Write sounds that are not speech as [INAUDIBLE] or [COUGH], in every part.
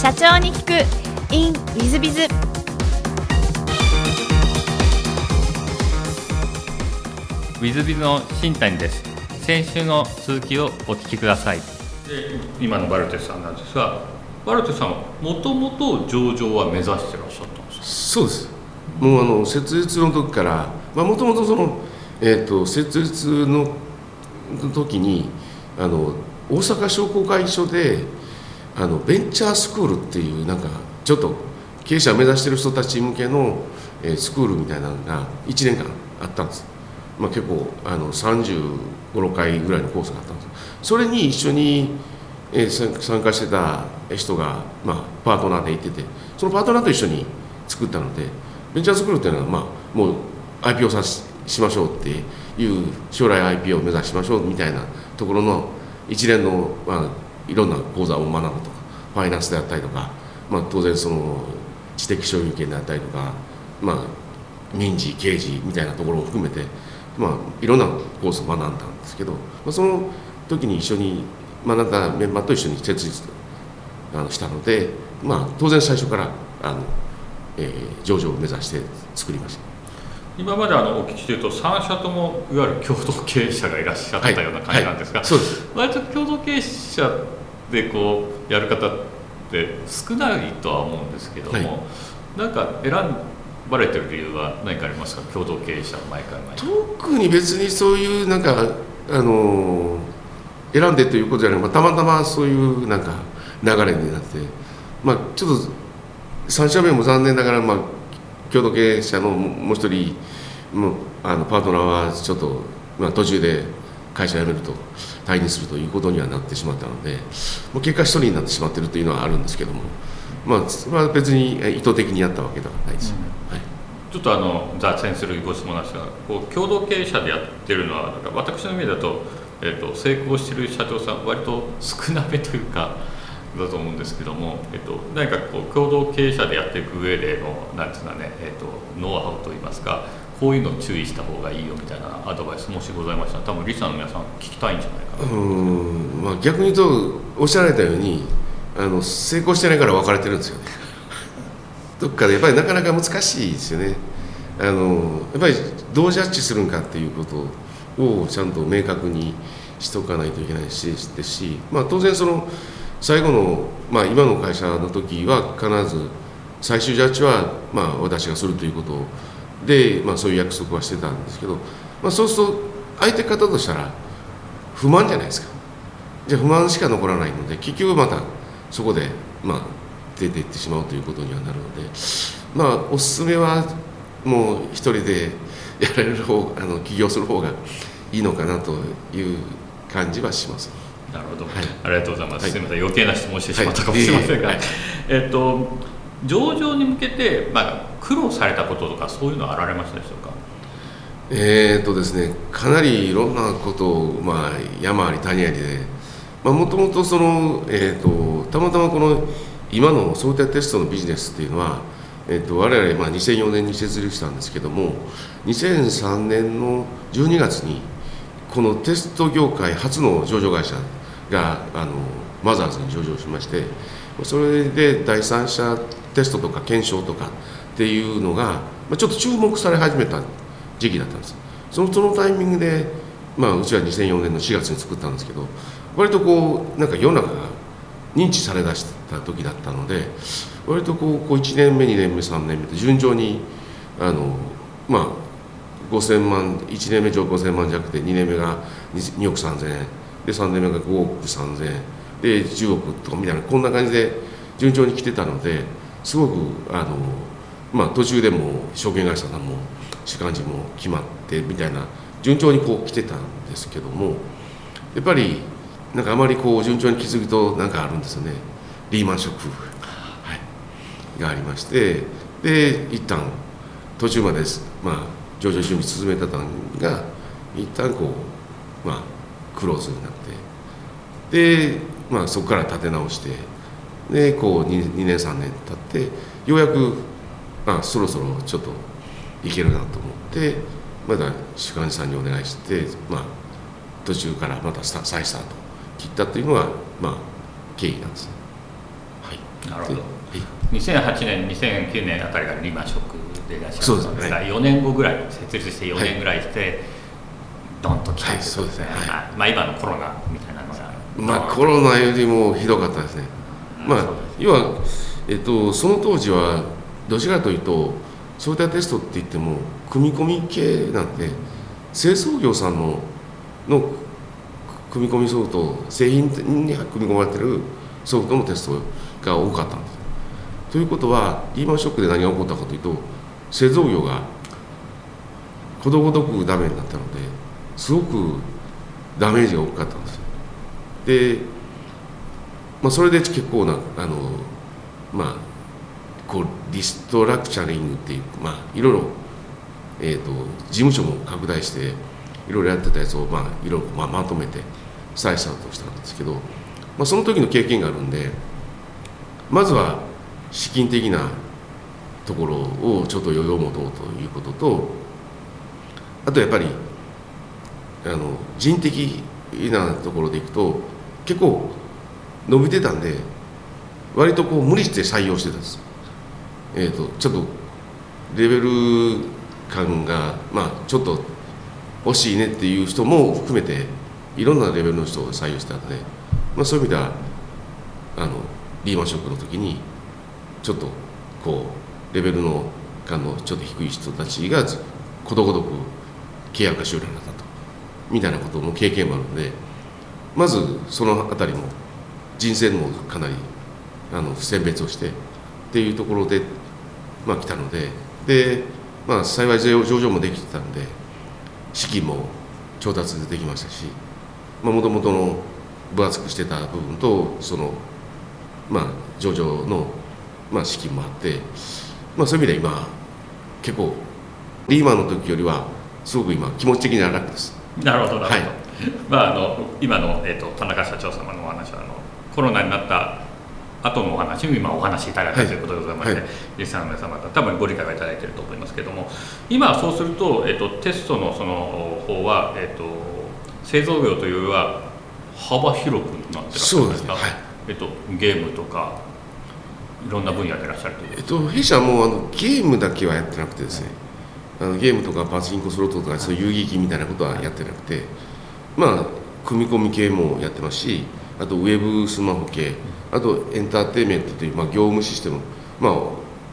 社長に聞く。In ウィズビズウィズビズの新谷です。先週の続きをお聞きください。で今のバルテスさんなんですがバルテスさんはもともと上場は目指してらっしゃったんですか？そうです。もうあの設立の時からもともとその、えーと、設立の時にあの大阪商工会議所であのベンチャースクールっていうなんかちょっと経営者を目指してる人たち向けの、え、スクールみたいなのが1年間あったんです、まあ、結構あの35回ぐらいのコースがあったんですそれに一緒に、え、参加してた人が、まあ、パートナーでいててそのパートナーと一緒に作ったのでベンチャースクールっていうのは、まあ、もう IPO さししましょうっていう将来 IPO を目指しましょうみたいなところの一連の、まあ、いろんな講座を学ぶとかファイナンスであったりとか、まあ、当然その知的所有権であったりとか、まあ、民事刑事みたいなところを含めて、まあ、いろんなコースを学んだんですけど、まあ、その時に一緒に学んだメンバーと一緒に設立あのしたので、まあ、当然最初からあの、えー、上場を目指して作りました。今まであのお聞きしていると3社ともいわゆる共同経営者がいらっしゃったような感じなんですが、はいはい、割と共同経営者でこうやる方って少ないとは思うんですけども、はい、なんか選ばれてる理由は何かありますか？共同経営者毎回毎回特に別にそういうなんかあの選んでということじゃなくたまたまそういうなんか流れになって。まあちょっと3社目も残念ながらまあ共同経営者のもう一人もあのパートナーはちょっと、まあ、途中で会社辞めると退任するということにはなってしまったのでもう結果一人になってしまっているというのはあるんですけども、まあ、それは別に意図的にやったわけではないです、うん、はい、ちょっとあの雑にするご質問なんですがこう共同経営者でやってるのは私の意味だと,、えーと、成功している社長さん割と少なめというか。だと思うんですけども、えっと、何かこう共同経営者でやっていく上でのなんていうかね、えっと、ノウハウといいますかこういうの注意した方がいいよみたいなアドバイスもしございました。ら多分リスナーの皆さん聞きたいんじゃないかな。うんまあ逆に言うとおっしゃられたようにあの成功してないから別れてるんですよね。[LAUGHS] どっかでやっぱりなかなか難しいですよね。あのやっぱりどうジャッジするんかっていうことをちゃんと明確にしとかないといけないしですし、まあ、当然その最後の、まあ、今の会社の時は必ず最終ジャッジは、まあ、私がするということをで、まあ、そういう約束はしてたんですけど、まあ、そうすると相手方としたら不満じゃないですか。じゃあ不満しか残らないので結局またそこで、まあ、出ていってしまうということにはなるのでまあおすすめはもう一人で [LAUGHS] やられる方あの起業する方がいいのかなという感じはします。なるほど、はい、ありがとうございます、はい、すみません。余計な質問してしまったかもしれませんが、はい、えっと上場に向けて、まあ、苦労されたこととかそういうのはあられましたでしょうか？えー、っとですねかなりいろんなことを、まあ、山あり谷ありでもともとその、えーと、とたまたまこの今の想定テストのビジネスっていうのは、えーと、と我々、まあ、2004年に設立したんですけども2003年の12月にこのテスト業界初の上場会社があのマザーズに上場しましてそれで第三者テストとか検証とかっていうのがまちょっと注目され始めた時期だったんです。そのそのタイミングで、まあ、うちは2004年の4月に作ったんですけど割とこうなんか世の中が認知されだした時だったので割とこうこう1年目2年目3年目って順調にあのまあ5000万1年目上5000万弱で2年目が 2, 2億3000円で3年目が5億3000円。で10億とかみたいなこんな感じで順調に来てたのですごくあの、まあ、途中でも証券会社さんも主幹事も決まってみたいな順調にこう来てたんですけどもやっぱりなんかあまりこう順調に気づくと何かあるんですよね。リーマンショック、はい、がありましてで一旦途中まで、まあ、上場準備進めたのが一旦こう、まあ、クローズになってで、まあ、そこから立て直してでこう 2, 2年3年経ってようやく、まあ、そろそろちょっといけるなと思ってまだ主幹さんにお願いして、まあ、途中からまた再スタート切ったっていうのが、まあ、経緯なんですね。はい。なるほど。はい。2008年2009年あたりがリーマンショックでいらっしゃったんですがは4年後ぐらい設立して4年ぐらいして、ドンと来たはいそうですね。はいはい。まあ、今のコロナみたいなのがまあコロナよりもひどかったですね。まあ要はえっとその当時はどちらかというとソフトウェアテストって言っても組み込み系なんで製造業さんのの組み込みソフト製品に組み込まれてるソフトのテストが多かったんです。ということはリーマンショックで何が起こったかというと製造業がことごとくダメになったのですごくダメージが大きかったんです。で、まあ、それで結構なあのまあこうリストラクチャリングっていうまあいろいろ、えー、と事務所も拡大していろいろやってたやつを、まあ、いろいろまあまとめて再スタートしたんですけど、まあ、その時の経験があるんでまずは資金的なところをちょっと余裕を持とうということとあとやっぱりあの人的なところでいくと結構伸びてたんで割とこう無理して採用してたんです、えー、とちょっとレベル感がまあちょっと欲しいねっていう人も含めていろんなレベルの人を採用してたので、まあ、そういう意味ではあのリーマンショックの時にちょっとこうレベルの感のちょっと低い人たちがことごとく契約が終了になったとみたいなことの経験もあるのでまずそのあたりも人選もかなりあの選別をしてっていうところで、まあ、来たのでで、まあ、幸い上場もできてたんで資金も調達できましたしもともとの分厚くしてた部分とその、まあ、上場の、まあ、資金もあって、まあ、そういう意味では今結構リーマンの時よりはすごく今気持ち的には楽です。なるほどなるほど、はい [LAUGHS] まあ、あの今の、えー、と田中社長様のお話はあのコロナになった後のお話に今お話しいただいたはい。ということでございまして、はい。リスナーの皆様方多分ご理解はいただいていると思いますけれども今そうすると,、えー、とテストのその方は、えー、と製造業というよりは幅広くなってらっしゃるんですか？そうですね。はい。えっと、ゲームとかいろんな分野でいらっしゃるというえっと、弊社はもうあのゲームだけはやってなくてですね。あのゲームとかパチンコスロットとかそういう遊戯機みたいなことはやってなくてまあ組み込み系もやってますしあとウェブスマホ系あとエンターテインメントという、まあ、業務システム、まあ、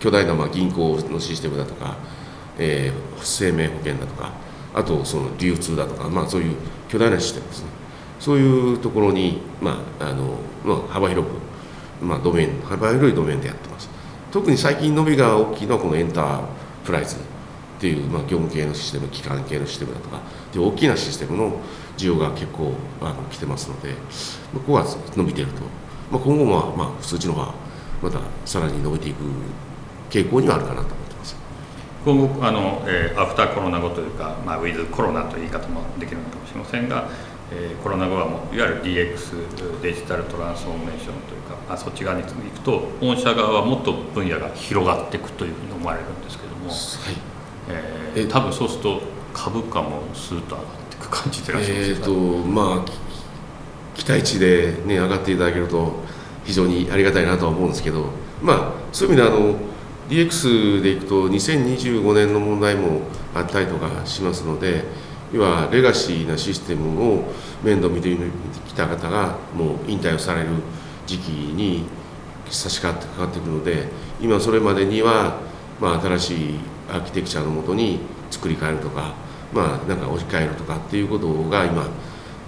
巨大なまあ銀行のシステムだとか、えー生命保険だとかあとその流通だとか、まあ、そういう巨大なシステムですね。そういうところに、まああのまあ、幅広くまあ、ドメイン幅広いドメインでやってます。特に最近伸びが大きいのはこのエンタープライズっていう、まあ、業務系のシステム機関系のシステムだとかっていう大きなシステムの需要が結構あの来てますので、まあ、ここは伸びていると、まあ、今後もまあ普通のがまたさらに伸びていく傾向にはあるかなと思ってます。今後あの、えーアフターコロナ後というか、まあ、ウィズコロナという言い方もできるのかもしれませんが、えーコロナ後はもういわゆる DX デジタルトランスフォーメーションというか、まあ、そっち側に行くと御社側はもっと分野が広がっていくというふうに思われるんですけども、はい。えーえ多分そうすると株価もスーッと上がって感じでいらっしゃいます、えーとまあ期待値で、ね、上がっていただけると非常にありがたいなとは思うんですけど、まあ、そういう意味であの DX でいくと2025年の問題もあったりとかしますので要はレガシーなシステムを面倒見てきた方がもう引退をされる時期に差し掛かってくるので今それまでには、まあ、新しいアーキテクチャのもとに作り変えるとか、まあ、なんか置き換えるとかっていうことが今、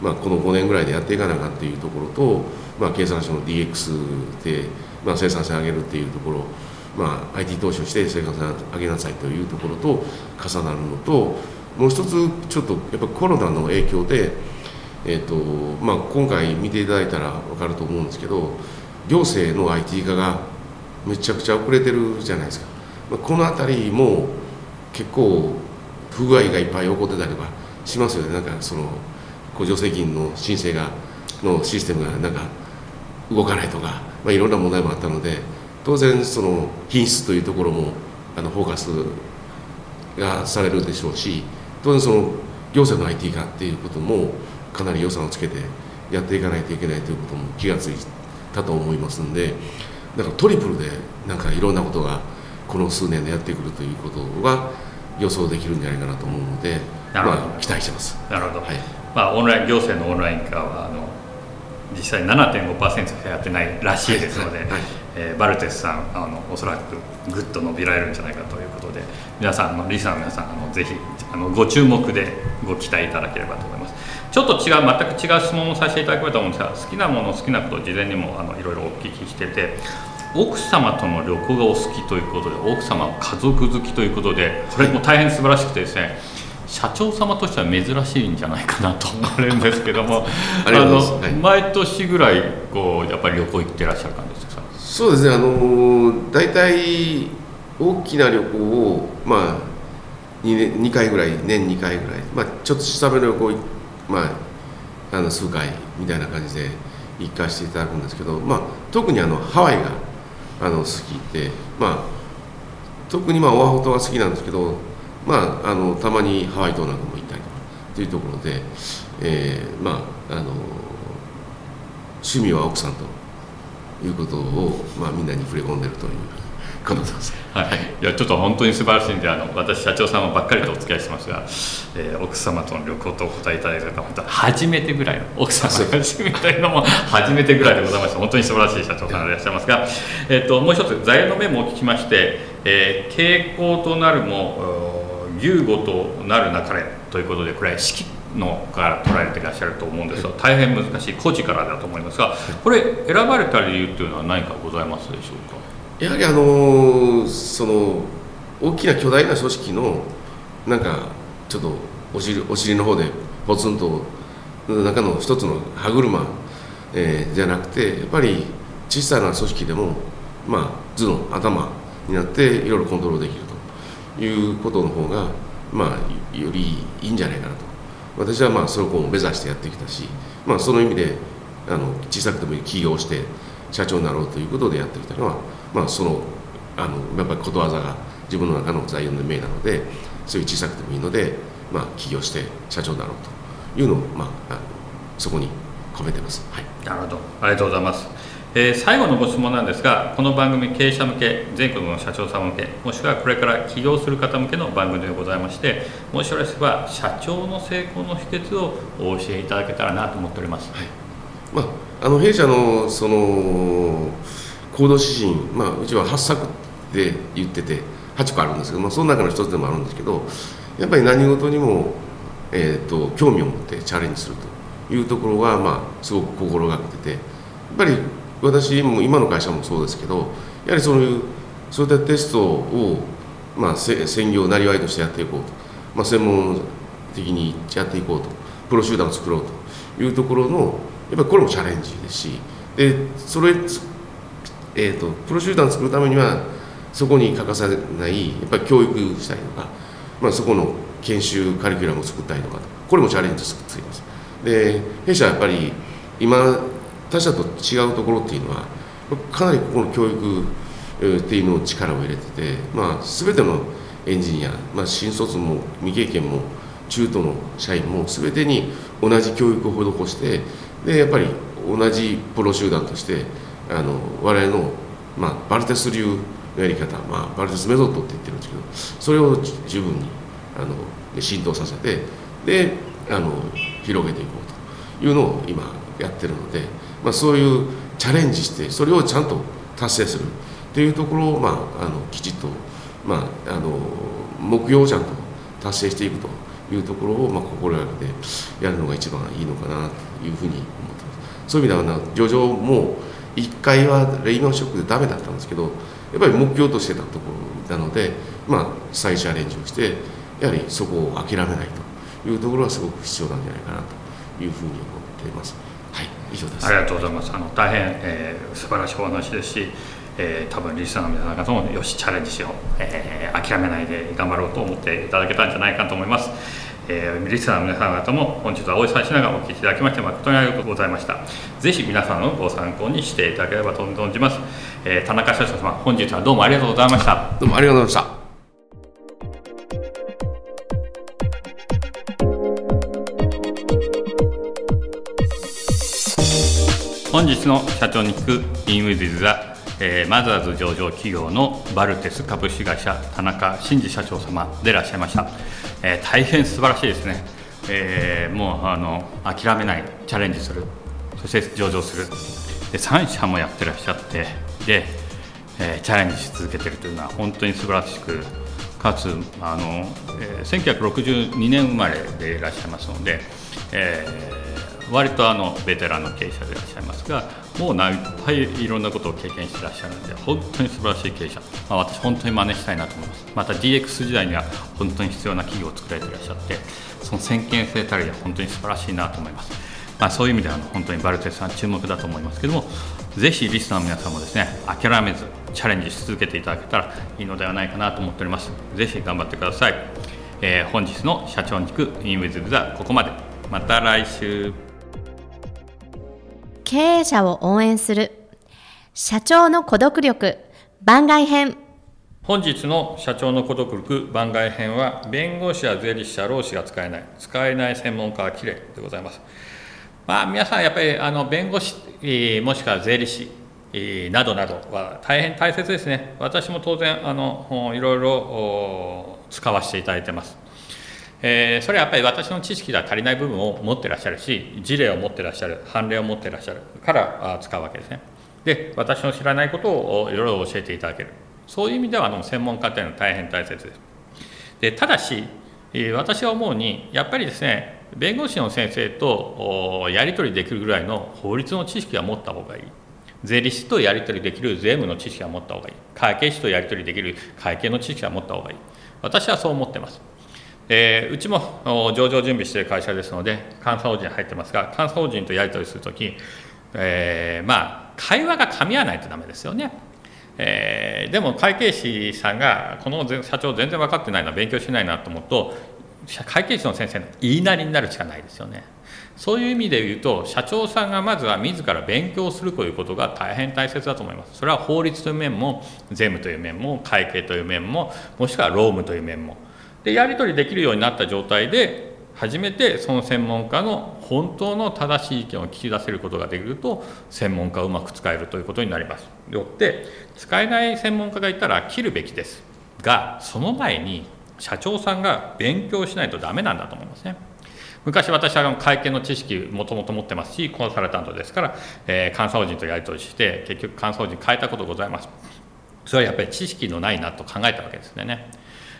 まあ、この5年ぐらいでやっていかなかっていうところと、まあ、経産省の DX で、まあ、生産性上げるっていうところ、まあ、IT 投資をして生産性上げなさいというところと重なるのともう一つちょっとやっぱコロナの影響で、えーとまあ、今回見ていただいたら分かると思うんですけど行政の IT 化がめちゃくちゃ遅れてるじゃないですか、まあ、この辺りも結構不具合がいっぱい起こってたりとかしますよね。なんかその補助責任の申請がのシステムがなんか動かないとか、まあ、いろんな問題もあったので当然その品質というところもあのフォーカスがされるでしょうし当然その行政の IT 化っていうこともかなり予算をつけてやっていかないといけないということも気がついたと思いますんでだからトリプルでなんかいろんなことがこの数年でやってくるということが予想できるんじゃないかなと思うので、なるほど。まあ、期待してます。なるほど、はい。まあ、オンライン行政のオンライン化はあの実際7.5%しかやってないらしいですので、はい。はい。えーバルテスさんあのおそらくぐっと伸びられるんじゃないかということで皆さんあのリスナーの皆さんあのぜひあのご注目でご期待いただければと思います。ちょっと違う全く違う質問をさせていただければと思うんですが好きなもの好きなことを事前にもあのいろいろお聞きしてて奥様との旅行がお好きということで奥様は家族好きということでこれも大変素晴らしくてですね社長様としては珍しいんじゃないかなと [LAUGHS] 思われるんですけどもあのはい。毎年ぐらいこうやっぱり旅行行ってらっしゃる感じですか？そうですね、あのー大体大きな旅行を、まあ、2, 年2回ぐらい、年2回ぐらい、まあ、ちょっと小さめの旅行、まあ、あの数回みたいな感じで行かせていただくんですけど、まあ、特にあのハワイがあの好きで、まあ、特にまあオアフ島が好きなんですけど、まあ、あのたまにハワイ島なんかも行ったりとかというところで、えーまああの趣味は奥さんということを、まあ、みんなに触れ込んでるという。ことです。はい、いやちょっと本当に素晴らしいんであの私社長様ばっかりとお付き合いしてますが、えー奥様との旅行とお答えいただいた方本当は初めてぐらいの奥様が初めてのも初めてぐらいでございまして本当に素晴らしい社長さんでいらっしゃいますが、えっともう一つ座右の銘もお聞きまして、えー傾向となるもお優吾となるなかれということでこれは四季のから捉えていらっしゃると思うんですが大変難しい孤児からだと思いますがこれ選ばれた理由というのは何かございますでしょうか？やはりあのその大きな巨大な組織のなんかちょっとお尻お尻の方でポツンと中の一つの歯車、えーじゃなくてやっぱり小さな組織でもまあ頭脳頭になっていろいろコントロールできると。いうことの方がまあよりいいんじゃないかなと。私はまあそれを目指してやってきたしまあその意味であの小さくてもいい起業して社長になろうということでやってきたのはまあそのあのやっぱりことわざが自分の中の座右の銘なのでそういう小さくてもいいのでまあ起業して社長になろうというのをまああのそこに込めてます。はいなるほど、ありがとうございます。えー最後のご質問なんですが、この番組、経営者向け、全国の社長様向け、もしくはこれから起業する方向けの番組でございまして、もしよろしければ、社長の成功の秘訣をお教えいただけたらなと思っております。まあ、あの弊社のその行動指針、まあ、うちは8作で言ってて8個あるんですけど、まあ、その中の一つでもあるんですけどやっぱり何事にも、えー、と興味を持ってチャレンジするというところが、まあ、すごく心がけててやっぱり私も今の会社もそうですけどやはりそういうそういったテストを、まあ、専業なりわいとしてやっていこうと、まあ、専門的にやっていこうと。プロ集団を作ろうというところのやっぱりこれもチャレンジですしでそれ、えー、とプロ集団を作るためにはそこに欠かせないやっぱり教育したりとか、まあ、そこの研修カリキュラムを作ったりとかこれもチャレンジつつきます。で弊社はやっぱり今他社と違うところっていうのはかなりここの教育っていうのを力を入れてて、まあ、全てのエンジニア、まあ、新卒も未経験も中途の社員も全てに同じ教育を施してでやっぱり同じプロ集団としてあの我々の、まあ、バルテス流のやり方、まあ、バルテスメソッドって言ってるんですけどそれを十分にあの浸透させてであの広げていこうというのを今やってるので、まあ、そういうチャレンジしてそれをちゃんと達成するっていうところを、まあ、あのきちっと、まあ、あの目標をちゃんと達成していくというところを、まあ、心がけてやるのが一番いいのかなというふうに思ってます。そういう意味では上場も1回はレイマンショックでダメだったんですけどやっぱり目標としてたところなので、まあ、再チャレンジをしてやはりそこを諦めないというところはすごく必要なんじゃないかなというふうに思っています。はい、以上です。ありがとうございます。あの大変、えー素晴らしいお話ですし、えー多分リスナーの皆さん方もよしチャレンジしよう、えー諦めないで頑張ろうと思っていただけたんじゃないかと思います。えーリスナーの皆さん方も本日はお忙しい中お聞きいただきまして誠にありがとうございました。ぜひ皆さんのご参考にしていただければと存じます。えー田中社長様、本日はどうもありがとうございました。どうもありがとうございました。本日の社長に聞く In with the えー、マザーズ上場企業のバルテス株式会社田中真二社長様でいらっしゃいました、えー、大変素晴らしいですね、えー、もうあの諦めないチャレンジする。そして上場する。で3社もやってらっしゃってで、えー、チャレンジし続けてるというのは本当に素晴らしくかつあの、えー、1962年生まれでいらっしゃいますので、えー、割とあのベテランの経営者でいらっしゃいますがもういっぱいいろんなことを経験してらっしゃるので本当に素晴らしい経営者、まあ、私本当に真似したいなと思います。また DX 時代には本当に必要な企業を作られていらっしゃってその先見性たりは本当に素晴らしいなと思います、まあ、そういう意味では本当にバルテスさん注目だと思いますけどもぜひリスナーの皆さんもですね諦めずチャレンジし続けていただけたらいいのではないかなと思っております。ぜひ頑張ってください、えー、本日の社長に聞くインウィズザここまで。また来週。経営者を応援する。社長の孤独力。番外編。本日の社長の孤独力番外編は弁護士や税理士や労使が使えない。使えない専門家はきれいでございます。まあ、皆さんやっぱりあの弁護士、もしくは税理士などなどは大変大切ですね。私も当然あのいろいろ使わせていただいてます。えー、それはやっぱり私の知識では足りない部分を持ってらっしゃるし事例を持ってらっしゃる判例を持ってらっしゃるから使うわけですね。で私の知らないことをいろいろ教えていただける。そういう意味ではあの専門家というのは大変大切です。でただし私は思うにやっぱりですね弁護士の先生とやり取りできるぐらいの法律の知識は持った方がいい。税理士とやり取りできる税務の知識は持った方がいい。会計士とやり取りできる会計の知識は持った方がいい。私はそう思ってます、えー、うちも上場準備している会社ですので監査法人入ってますが監査法人とやり取りするとき、えー、まあ会話が噛み合わないとダメですよねえー、でも会計士さんがこの社長全然分かってないな勉強しないなと思うと会計士の先生の言いなりになるしかないですよね。そういう意味で言うと社長さんがまずは自ら勉強するということが大変大切だと思います。それは法律という面も税務という面も会計という面ももしくは労務という面もでやり取りできるようになった状態で初めてその専門家の本当の正しい意見を聞き出せることができると専門家をうまく使えるということになります。よって使えない専門家がいたら切るべきですがその前に社長さんが勉強しないとダメなんだと思いますね。昔私は会計の知識もともと持ってますしコンサルタントですから、えー、監査法人とやり取りして結局監査法人変えたことございますそれはやっぱり知識のないなと考えたわけですね、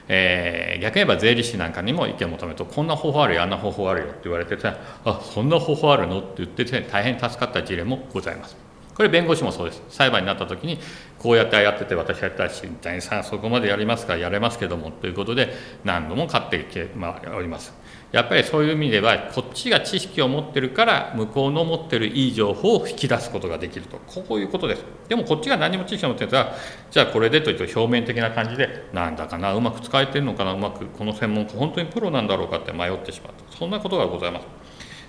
えー、逆に言えば税理士なんかにも意見を求めるとこんな方法あるよあんな方法あるよって言われてあそんな方法あるのって言って、て、大変助かった事例もございます。これ弁護士もそうです。裁判になった時にこうやってやってて私やったら新谷さんそこまでやりますからやれますけどもということで何度も勝ってきて、ま、おります。やっぱりそういう意味ではこっちが知識を持ってるから向こうの持ってるいい情報を引き出すことができると。こういうことです。でもこっちが何も知識を持ってるからじゃあこれでというと表面的な感じでなんだかなうまく使えてるのかなうまくこの専門家本当にプロなんだろうかって迷ってしまう。そんなことがございます。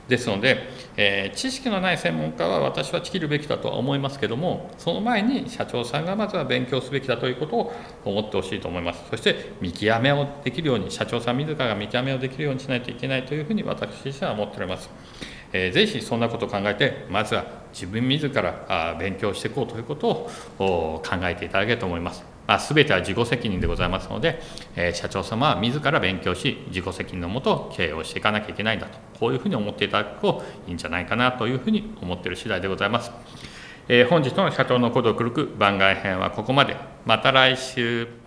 ですので、えー、知識のない専門家は私は仕切るべきだとは思いますけどもその前に社長さんがまずは勉強すべきだということを思ってほしいと思います。そして見極めをできるように社長さん自らが見極めをできるようにしないといけないというふうに私自身は思っております、えー、ぜひそんなことを考えてまずは自分自ら勉強していこうということを考えていただけると思います。まあ、全ては自己責任でございますので、えー、社長様は自ら勉強し、自己責任のもと経営をしていかなきゃいけないんだと、こういうふうに思っていただくといいんじゃないかなというふうに思っている次第でございます。えー、本日の社長の孤独力番外編はここまで。また来週。